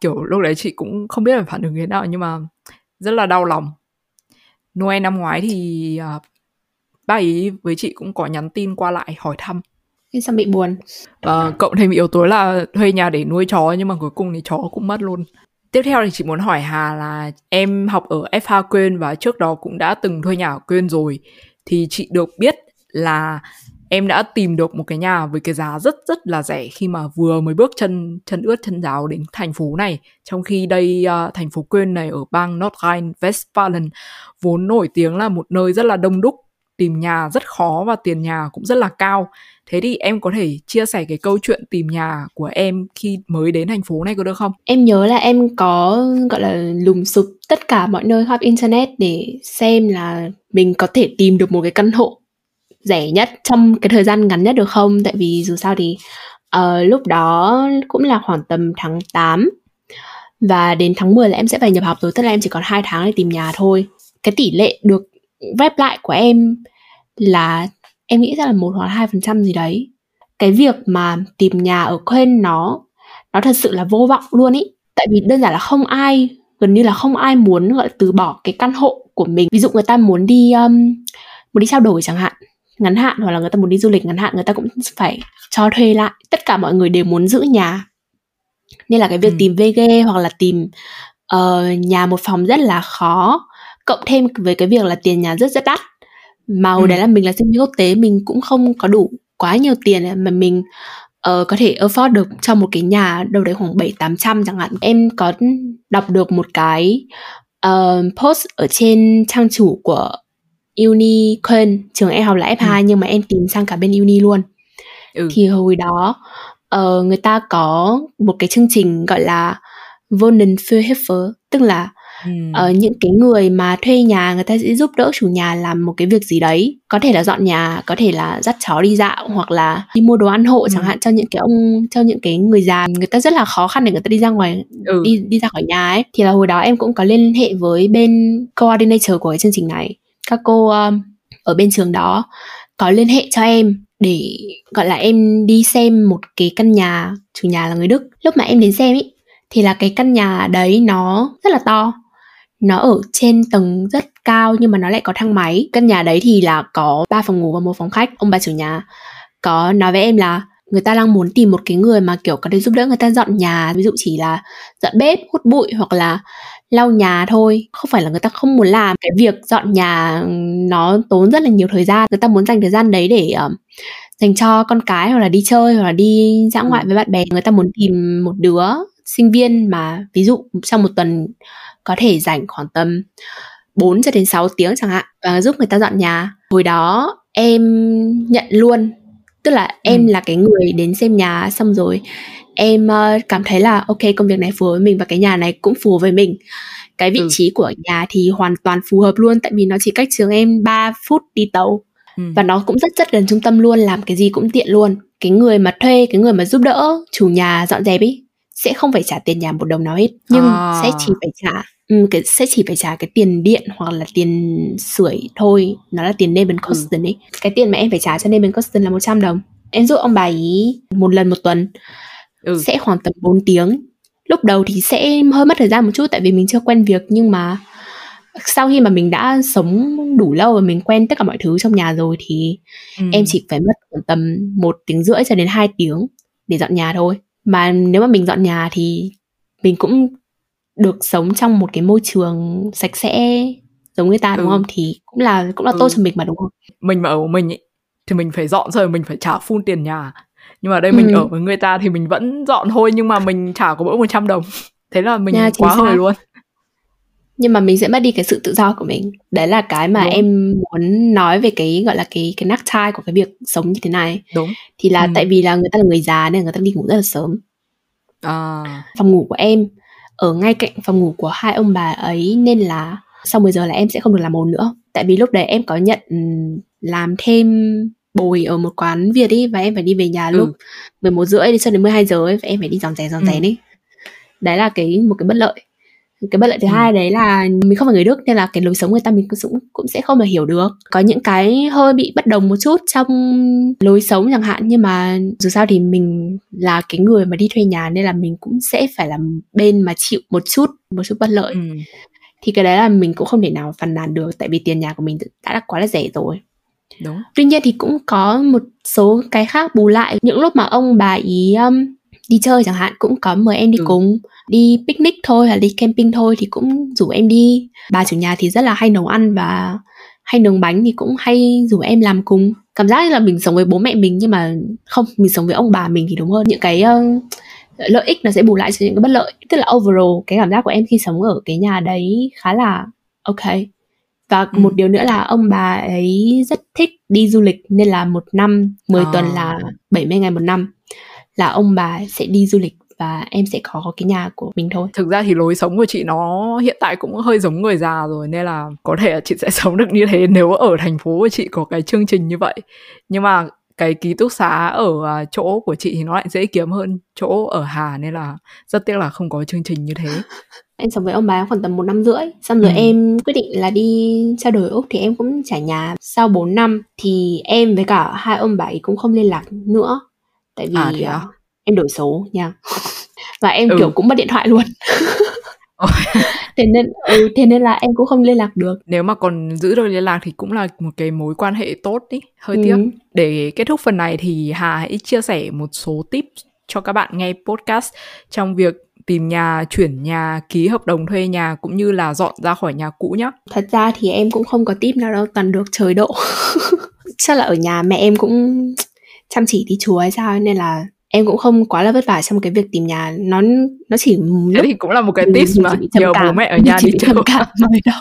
kiểu lúc đấy chị cũng không biết là phản ứng thế nào nhưng mà rất là đau lòng Noel năm ngoái thì uh, ba ấy với chị cũng có nhắn tin qua lại hỏi thăm Thế sao bị buồn? Và cộng thêm yếu tố là thuê nhà để nuôi chó nhưng mà cuối cùng thì chó cũng mất luôn. Tiếp theo thì chị muốn hỏi Hà là em học ở FH Quên và trước đó cũng đã từng thuê nhà ở Quên rồi. Thì chị được biết là em đã tìm được một cái nhà với cái giá rất rất là rẻ khi mà vừa mới bước chân chân ướt chân ráo đến thành phố này. Trong khi đây uh, thành phố quên này ở bang North Rhine-Westphalen vốn nổi tiếng là một nơi rất là đông đúc tìm nhà rất khó và tiền nhà cũng rất là cao. Thế thì em có thể chia sẻ cái câu chuyện tìm nhà của em khi mới đến thành phố này có được không? Em nhớ là em có gọi là lùng sụp tất cả mọi nơi khắp internet để xem là mình có thể tìm được một cái căn hộ rẻ nhất trong cái thời gian ngắn nhất được không? Tại vì dù sao thì uh, lúc đó cũng là khoảng tầm tháng 8 và đến tháng 10 là em sẽ phải nhập học rồi tức là em chỉ còn hai tháng để tìm nhà thôi. Cái tỷ lệ được rep lại của em là em nghĩ ra là một hoặc hai phần trăm gì đấy. Cái việc mà tìm nhà ở quên nó nó thật sự là vô vọng luôn ý. Tại vì đơn giản là không ai gần như là không ai muốn gọi là từ bỏ cái căn hộ của mình. Ví dụ người ta muốn đi um, muốn đi trao đổi chẳng hạn ngắn hạn hoặc là người ta muốn đi du lịch ngắn hạn người ta cũng phải cho thuê lại. Tất cả mọi người đều muốn giữ nhà. Nên là cái việc ừ. tìm VG hoặc là tìm uh, nhà một phòng rất là khó. Cộng thêm với cái việc là tiền nhà rất rất đắt. Mà hồi ừ. đấy là mình là sinh viên quốc tế mình cũng không có đủ quá nhiều tiền mà mình uh, có thể afford được cho một cái nhà đâu đấy khoảng bảy tám trăm chẳng hạn. Em có đọc được một cái uh, post ở trên trang chủ của uni Köln trường em học là F2 ừ. nhưng mà em tìm sang cả bên uni luôn ừ. thì hồi đó uh, người ta có một cái chương trình gọi là Wohnen für Hilfe tức là ừ. uh, những cái người mà thuê nhà người ta sẽ giúp đỡ chủ nhà làm một cái việc gì đấy có thể là dọn nhà có thể là dắt chó đi dạo hoặc là đi mua đồ ăn hộ ừ. chẳng hạn cho những cái ông cho những cái người già người ta rất là khó khăn để người ta đi ra ngoài ừ. đi đi ra khỏi nhà ấy thì là hồi đó em cũng có liên hệ với bên coordinator của cái chương trình này các cô um, ở bên trường đó có liên hệ cho em để gọi là em đi xem một cái căn nhà chủ nhà là người Đức. Lúc mà em đến xem ý thì là cái căn nhà đấy nó rất là to. Nó ở trên tầng rất cao nhưng mà nó lại có thang máy. Căn nhà đấy thì là có ba phòng ngủ và một phòng khách. Ông bà chủ nhà có nói với em là người ta đang muốn tìm một cái người mà kiểu có thể giúp đỡ người ta dọn nhà. Ví dụ chỉ là dọn bếp hút bụi hoặc là lau nhà thôi không phải là người ta không muốn làm cái việc dọn nhà nó tốn rất là nhiều thời gian người ta muốn dành thời gian đấy để uh, dành cho con cái hoặc là đi chơi hoặc là đi dã ngoại ừ. với bạn bè người ta muốn tìm một đứa sinh viên mà ví dụ trong một tuần có thể dành khoảng tầm 4 cho đến 6 tiếng chẳng hạn và giúp người ta dọn nhà. Hồi đó em nhận luôn tức là em ừ. là cái người đến xem nhà xong rồi em uh, cảm thấy là ok công việc này phù hợp với mình và cái nhà này cũng phù hợp với mình cái vị ừ. trí của nhà thì hoàn toàn phù hợp luôn tại vì nó chỉ cách trường em 3 phút đi tàu ừ. và nó cũng rất rất gần trung tâm luôn làm cái gì cũng tiện luôn cái người mà thuê cái người mà giúp đỡ chủ nhà dọn dẹp ấy sẽ không phải trả tiền nhà một đồng nào hết nhưng à. sẽ chỉ phải trả um, cái sẽ chỉ phải trả cái tiền điện hoặc là tiền sưởi thôi nó là tiền neighbor cost ừ. ấy cái tiền mà em phải trả cho neighbor cost là 100 đồng em giúp ông bà ý một lần một tuần ừ. sẽ khoảng tầm 4 tiếng lúc đầu thì sẽ hơi mất thời gian một chút tại vì mình chưa quen việc nhưng mà sau khi mà mình đã sống đủ lâu và mình quen tất cả mọi thứ trong nhà rồi thì ừ. em chỉ phải mất khoảng tầm một tiếng rưỡi cho đến 2 tiếng để dọn nhà thôi mà nếu mà mình dọn nhà thì mình cũng được sống trong một cái môi trường sạch sẽ giống người ta đúng ừ. không thì cũng là cũng là ừ. tốt cho mình mà đúng không mình mà ở mình ấy, thì mình phải dọn rồi mình phải trả full tiền nhà nhưng mà ở đây mình ừ. ở với người ta thì mình vẫn dọn thôi nhưng mà mình trả có mỗi 100 đồng thế là mình Nha, quá hời luôn nhưng mà mình sẽ mất đi cái sự tự do của mình đấy là cái mà đúng. em muốn nói về cái gọi là cái cái nắc thai của cái việc sống như thế này đúng thì là ừ. tại vì là người ta là người già nên người ta đi ngủ rất là sớm à. phòng ngủ của em ở ngay cạnh phòng ngủ của hai ông bà ấy nên là sau 10 giờ là em sẽ không được làm ồn nữa tại vì lúc đấy em có nhận làm thêm bồi ở một quán Việt ấy và em phải đi về nhà ừ. lúc 11 rưỡi cho đến 12 giờ ấy và em phải đi dọn dẹp dọn dẹp ừ. ấy đấy là cái một cái bất lợi cái bất lợi thứ ừ. hai đấy là mình không phải người đức nên là cái lối sống người ta mình cũng cũng sẽ không mà hiểu được có những cái hơi bị bất đồng một chút trong lối sống chẳng hạn nhưng mà dù sao thì mình là cái người mà đi thuê nhà nên là mình cũng sẽ phải làm bên mà chịu một chút một chút bất lợi ừ. thì cái đấy là mình cũng không thể nào phàn nàn được tại vì tiền nhà của mình đã là quá là rẻ rồi Đúng. Tuy nhiên thì cũng có một số cái khác bù lại. Những lúc mà ông bà ý um, đi chơi chẳng hạn cũng có mời em đi ừ. cùng. Đi picnic thôi hay đi camping thôi thì cũng rủ em đi. Bà chủ nhà thì rất là hay nấu ăn và hay nướng bánh thì cũng hay rủ em làm cùng. Cảm giác như là mình sống với bố mẹ mình nhưng mà không mình sống với ông bà mình thì đúng hơn. Những cái uh, lợi ích nó sẽ bù lại cho những cái bất lợi. Tức là overall cái cảm giác của em khi sống ở cái nhà đấy khá là ok và ừ. một điều nữa là ông bà ấy rất thích đi du lịch nên là một năm 10 à. tuần là 70 ngày một năm là ông bà sẽ đi du lịch và em sẽ có cái nhà của mình thôi thực ra thì lối sống của chị nó hiện tại cũng hơi giống người già rồi nên là có thể là chị sẽ sống được như thế nếu ở thành phố của chị có cái chương trình như vậy nhưng mà cái ký túc xá ở à, chỗ của chị thì nó lại dễ kiếm hơn chỗ ở Hà nên là rất tiếc là không có chương trình như thế em sống với ông bà khoảng tầm một năm rưỡi xong rồi ừ. em quyết định là đi trao đổi úc thì em cũng trả nhà sau 4 năm thì em với cả hai ông bà ấy cũng không liên lạc nữa tại vì à, à? em đổi số nha và em ừ. kiểu cũng mất điện thoại luôn thế nên ừ, thế nên là em cũng không liên lạc được nếu mà còn giữ được liên lạc thì cũng là một cái mối quan hệ tốt đi hơi ừ. tiếc để kết thúc phần này thì hà hãy chia sẻ một số tip cho các bạn nghe podcast trong việc tìm nhà, chuyển nhà, ký hợp đồng thuê nhà cũng như là dọn ra khỏi nhà cũ nhé. Thật ra thì em cũng không có tip nào đâu, toàn được trời độ. Chắc là ở nhà mẹ em cũng chăm chỉ đi chùa hay sao nên là em cũng không quá là vất vả trong cái việc tìm nhà. Nó nó chỉ thế thì cũng là một cái tips mà. nhờ bố mẹ ở nhà đi trầm cảm mới đó.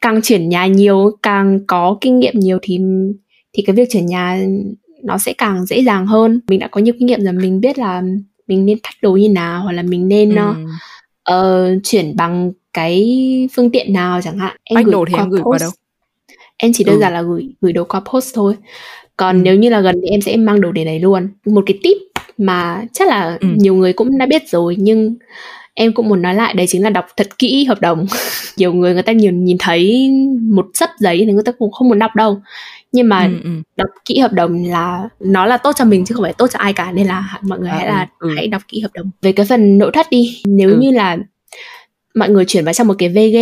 Càng chuyển nhà nhiều càng có kinh nghiệm nhiều thì thì cái việc chuyển nhà nó sẽ càng dễ dàng hơn. Mình đã có nhiều kinh nghiệm rồi mình biết là mình nên thách đồ như nào hoặc là mình nên ừ. uh, chuyển bằng cái phương tiện nào chẳng hạn. Em Bách gửi đồ thì em gửi post. qua đâu? Em chỉ đơn ừ. giản là gửi gửi đồ qua post thôi còn ừ. nếu như là gần thì em sẽ mang đồ để đấy luôn một cái tip mà chắc là ừ. nhiều người cũng đã biết rồi nhưng em cũng muốn nói lại đấy chính là đọc thật kỹ hợp đồng nhiều người người ta nhìn nhìn thấy một sấp giấy thì người ta cũng không muốn đọc đâu nhưng mà ừ, ừ. đọc kỹ hợp đồng là nó là tốt cho mình chứ không phải tốt cho ai cả nên là mọi người à, hãy là ừ. hãy đọc kỹ hợp đồng về cái phần nội thất đi nếu ừ. như là mọi người chuyển vào trong một cái VG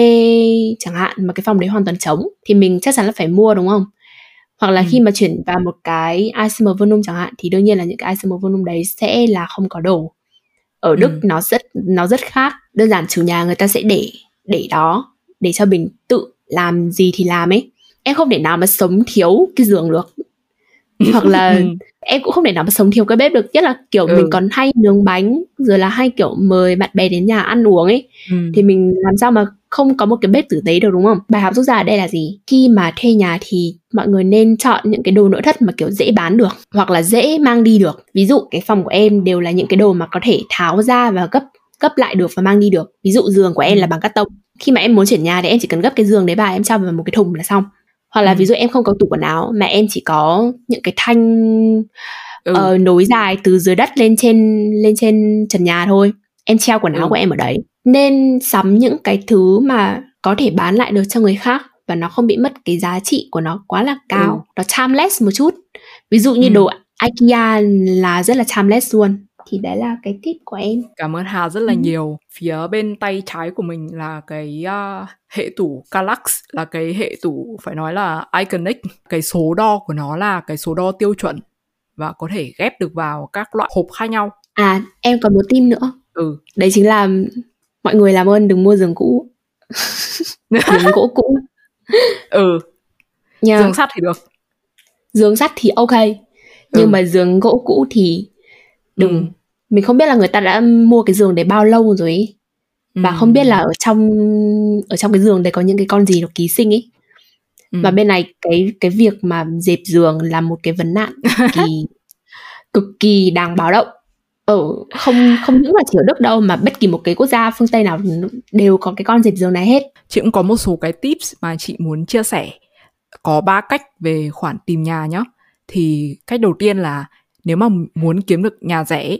chẳng hạn mà cái phòng đấy hoàn toàn trống thì mình chắc chắn là phải mua đúng không hoặc là ừ. khi mà chuyển vào một cái ICM volume chẳng hạn thì đương nhiên là những cái ICM volume đấy sẽ là không có đồ ở Đức ừ. nó rất nó rất khác đơn giản chủ nhà người ta sẽ để để đó để cho mình tự làm gì thì làm ấy em không thể nào mà sống thiếu cái giường được hoặc là ừ. em cũng không thể nào mà sống thiếu cái bếp được. Nhất là kiểu ừ. mình còn hay nướng bánh rồi là hay kiểu mời bạn bè đến nhà ăn uống ấy. Ừ. thì mình làm sao mà không có một cái bếp tử tế được đúng không? Bài học rút ra ở đây là gì? Khi mà thuê nhà thì mọi người nên chọn những cái đồ nội thất mà kiểu dễ bán được hoặc là dễ mang đi được. Ví dụ cái phòng của em đều là những cái đồ mà có thể tháo ra và gấp gấp lại được và mang đi được. Ví dụ giường của em là bằng cắt tông. Khi mà em muốn chuyển nhà thì em chỉ cần gấp cái giường đấy vào em cho vào một cái thùng là xong hoặc là ừ. ví dụ em không có tủ quần áo mà em chỉ có những cái thanh ừ. uh, nối dài từ dưới đất lên trên lên trên trần nhà thôi em treo quần áo ừ. của em ở đấy nên sắm những cái thứ mà có thể bán lại được cho người khác và nó không bị mất cái giá trị của nó quá là cao ừ. nó timeless một chút ví dụ như ừ. đồ IKEA là rất là timeless luôn thì đấy là cái tip của em. Cảm ơn Hà rất là ừ. nhiều. Phía bên tay trái của mình là cái uh, hệ tủ Calax là cái hệ tủ phải nói là iconic. Cái số đo của nó là cái số đo tiêu chuẩn và có thể ghép được vào các loại hộp khác nhau. À em còn một tim nữa. Ừ. Đấy chính là mọi người làm ơn đừng mua giường cũ. Giường gỗ cũ. Ừ. Nha. giường sắt thì được. Giường sắt thì ok. Nhưng ừ. mà giường gỗ cũ thì đừng ừ. mình không biết là người ta đã mua cái giường đấy bao lâu rồi ý. và ừ. không biết là ở trong ở trong cái giường đấy có những cái con gì nó ký sinh ấy ừ. và bên này cái cái việc mà dẹp giường là một cái vấn nạn cực kỳ cực kỳ đáng báo động ở không không những là chỉ ở Đức đâu mà bất kỳ một cái quốc gia phương Tây nào đều có cái con dẹp giường này hết. Chị cũng có một số cái tips mà chị muốn chia sẻ. Có ba cách về khoản tìm nhà nhá. Thì cách đầu tiên là nếu mà muốn kiếm được nhà rẻ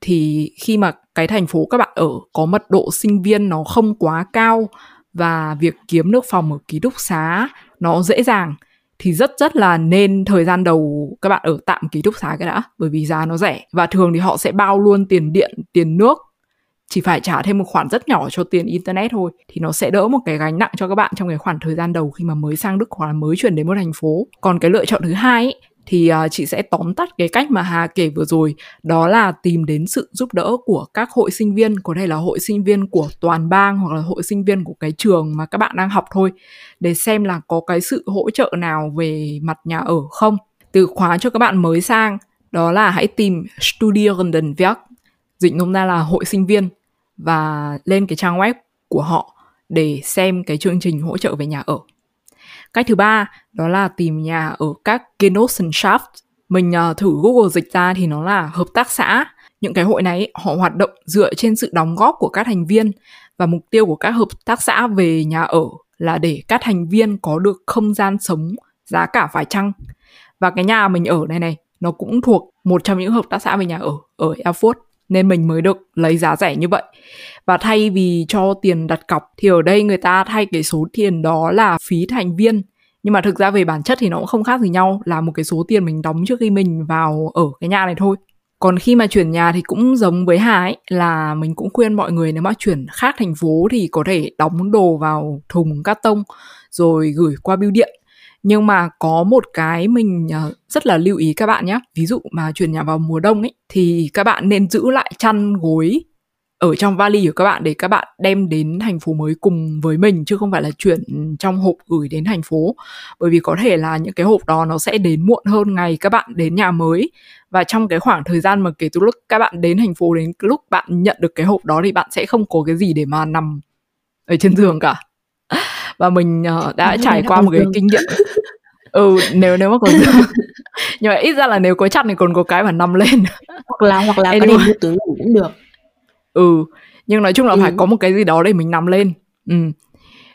thì khi mà cái thành phố các bạn ở có mật độ sinh viên nó không quá cao và việc kiếm được phòng ở ký túc xá nó dễ dàng thì rất rất là nên thời gian đầu các bạn ở tạm ký túc xá cái đã bởi vì giá nó rẻ và thường thì họ sẽ bao luôn tiền điện tiền nước chỉ phải trả thêm một khoản rất nhỏ cho tiền internet thôi thì nó sẽ đỡ một cái gánh nặng cho các bạn trong cái khoảng thời gian đầu khi mà mới sang Đức hoặc là mới chuyển đến một thành phố. Còn cái lựa chọn thứ hai ấy, thì uh, chị sẽ tóm tắt cái cách mà Hà kể vừa rồi đó là tìm đến sự giúp đỡ của các hội sinh viên có thể là hội sinh viên của toàn bang hoặc là hội sinh viên của cái trường mà các bạn đang học thôi để xem là có cái sự hỗ trợ nào về mặt nhà ở không. Từ khóa cho các bạn mới sang đó là hãy tìm Studierendenwerk dịch nôm na là hội sinh viên và lên cái trang web của họ để xem cái chương trình hỗ trợ về nhà ở. Cách thứ ba đó là tìm nhà ở các Genossenschaft. Mình uh, thử Google dịch ra thì nó là hợp tác xã. Những cái hội này họ hoạt động dựa trên sự đóng góp của các thành viên và mục tiêu của các hợp tác xã về nhà ở là để các thành viên có được không gian sống giá cả phải chăng. Và cái nhà mình ở này này nó cũng thuộc một trong những hợp tác xã về nhà ở ở Erfurt nên mình mới được lấy giá rẻ như vậy. Và thay vì cho tiền đặt cọc thì ở đây người ta thay cái số tiền đó là phí thành viên. Nhưng mà thực ra về bản chất thì nó cũng không khác gì nhau, là một cái số tiền mình đóng trước khi mình vào ở cái nhà này thôi. Còn khi mà chuyển nhà thì cũng giống với Hà ấy, là mình cũng khuyên mọi người nếu mà chuyển khác thành phố thì có thể đóng đồ vào thùng cát tông, rồi gửi qua bưu điện nhưng mà có một cái mình ờ, rất là lưu ý các bạn nhé ví dụ mà chuyển nhà vào mùa đông ấy thì các bạn nên giữ lại chăn gối ở trong vali của các bạn để các bạn đem đến thành phố mới cùng với mình chứ không phải là chuyển trong hộp gửi đến thành phố. Bởi vì có thể là những cái hộp đó nó sẽ đến muộn hơn ngày các bạn đến nhà mới. Và trong cái khoảng thời gian mà kể từ lúc các bạn đến thành phố đến lúc bạn nhận được cái hộp đó thì bạn sẽ không có cái gì để mà nằm ở trên giường cả. Và mình uh, đã trải qua một cái kinh nghiệm ừ nếu nếu mà có giường nhưng mà ít ra là nếu có chăn thì còn có cái mà nằm lên. Hoặc là hoặc là có thể mua túi ngủ cũng được. Ừ nhưng nói chung là ừ. phải có một cái gì đó để mình nằm lên. Ừ.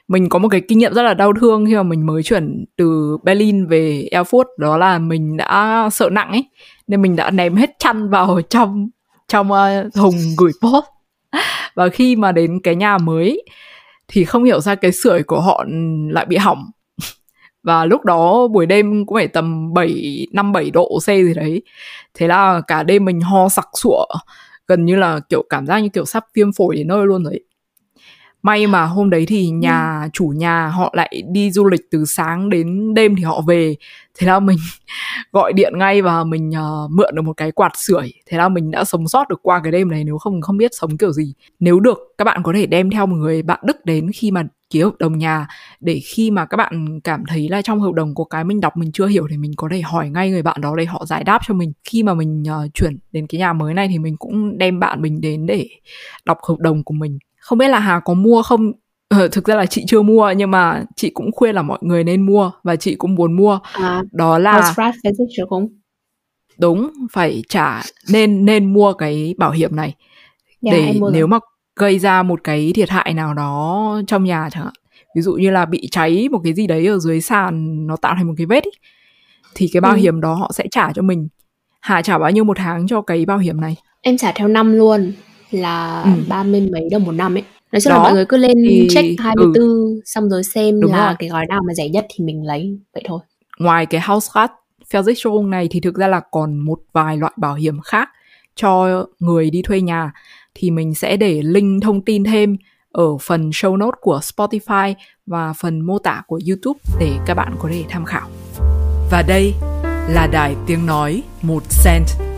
Mình có một cái kinh nghiệm rất là đau thương khi mà mình mới chuyển từ Berlin về Erfurt đó là mình đã sợ nặng ấy nên mình đã ném hết chăn vào trong trong uh, thùng gửi post. Và khi mà đến cái nhà mới thì không hiểu ra cái sưởi của họ lại bị hỏng và lúc đó buổi đêm cũng phải tầm 7 5 7 độ C gì đấy. Thế là cả đêm mình ho sặc sụa, gần như là kiểu cảm giác như kiểu sắp viêm phổi đến nơi luôn rồi may mà hôm đấy thì nhà ừ. chủ nhà họ lại đi du lịch từ sáng đến đêm thì họ về thế là mình gọi điện ngay và mình uh, mượn được một cái quạt sưởi. Thế là mình đã sống sót được qua cái đêm này nếu không không biết sống kiểu gì. Nếu được các bạn có thể đem theo một người bạn đức đến khi mà ký hợp đồng nhà để khi mà các bạn cảm thấy là trong hợp đồng có cái mình đọc mình chưa hiểu thì mình có thể hỏi ngay người bạn đó để họ giải đáp cho mình. Khi mà mình uh, chuyển đến cái nhà mới này thì mình cũng đem bạn mình đến để đọc hợp đồng của mình. Không biết là Hà có mua không? Ờ, thực ra là chị chưa mua nhưng mà chị cũng khuyên là mọi người nên mua và chị cũng muốn mua. À, đó là không đúng phải trả nên nên mua cái bảo hiểm này. Dạ, để nếu mà gây ra một cái thiệt hại nào đó trong nhà chẳng hạn. Ví dụ như là bị cháy một cái gì đấy ở dưới sàn nó tạo thành một cái vết ý, thì cái bảo ừ. hiểm đó họ sẽ trả cho mình. Hà trả bao nhiêu một tháng cho cái bảo hiểm này? Em trả theo năm luôn là ừ. ba mươi mấy đồng một năm ấy nói chung là mọi người cứ lên thì... check 24 ừ. xong rồi xem Đúng là rồi. cái gói nào mà rẻ nhất thì mình lấy vậy thôi ngoài cái house cut Versicherung này thì thực ra là còn một vài loại bảo hiểm khác cho người đi thuê nhà thì mình sẽ để link thông tin thêm ở phần show note của Spotify và phần mô tả của YouTube để các bạn có thể tham khảo. Và đây là đài tiếng nói một cent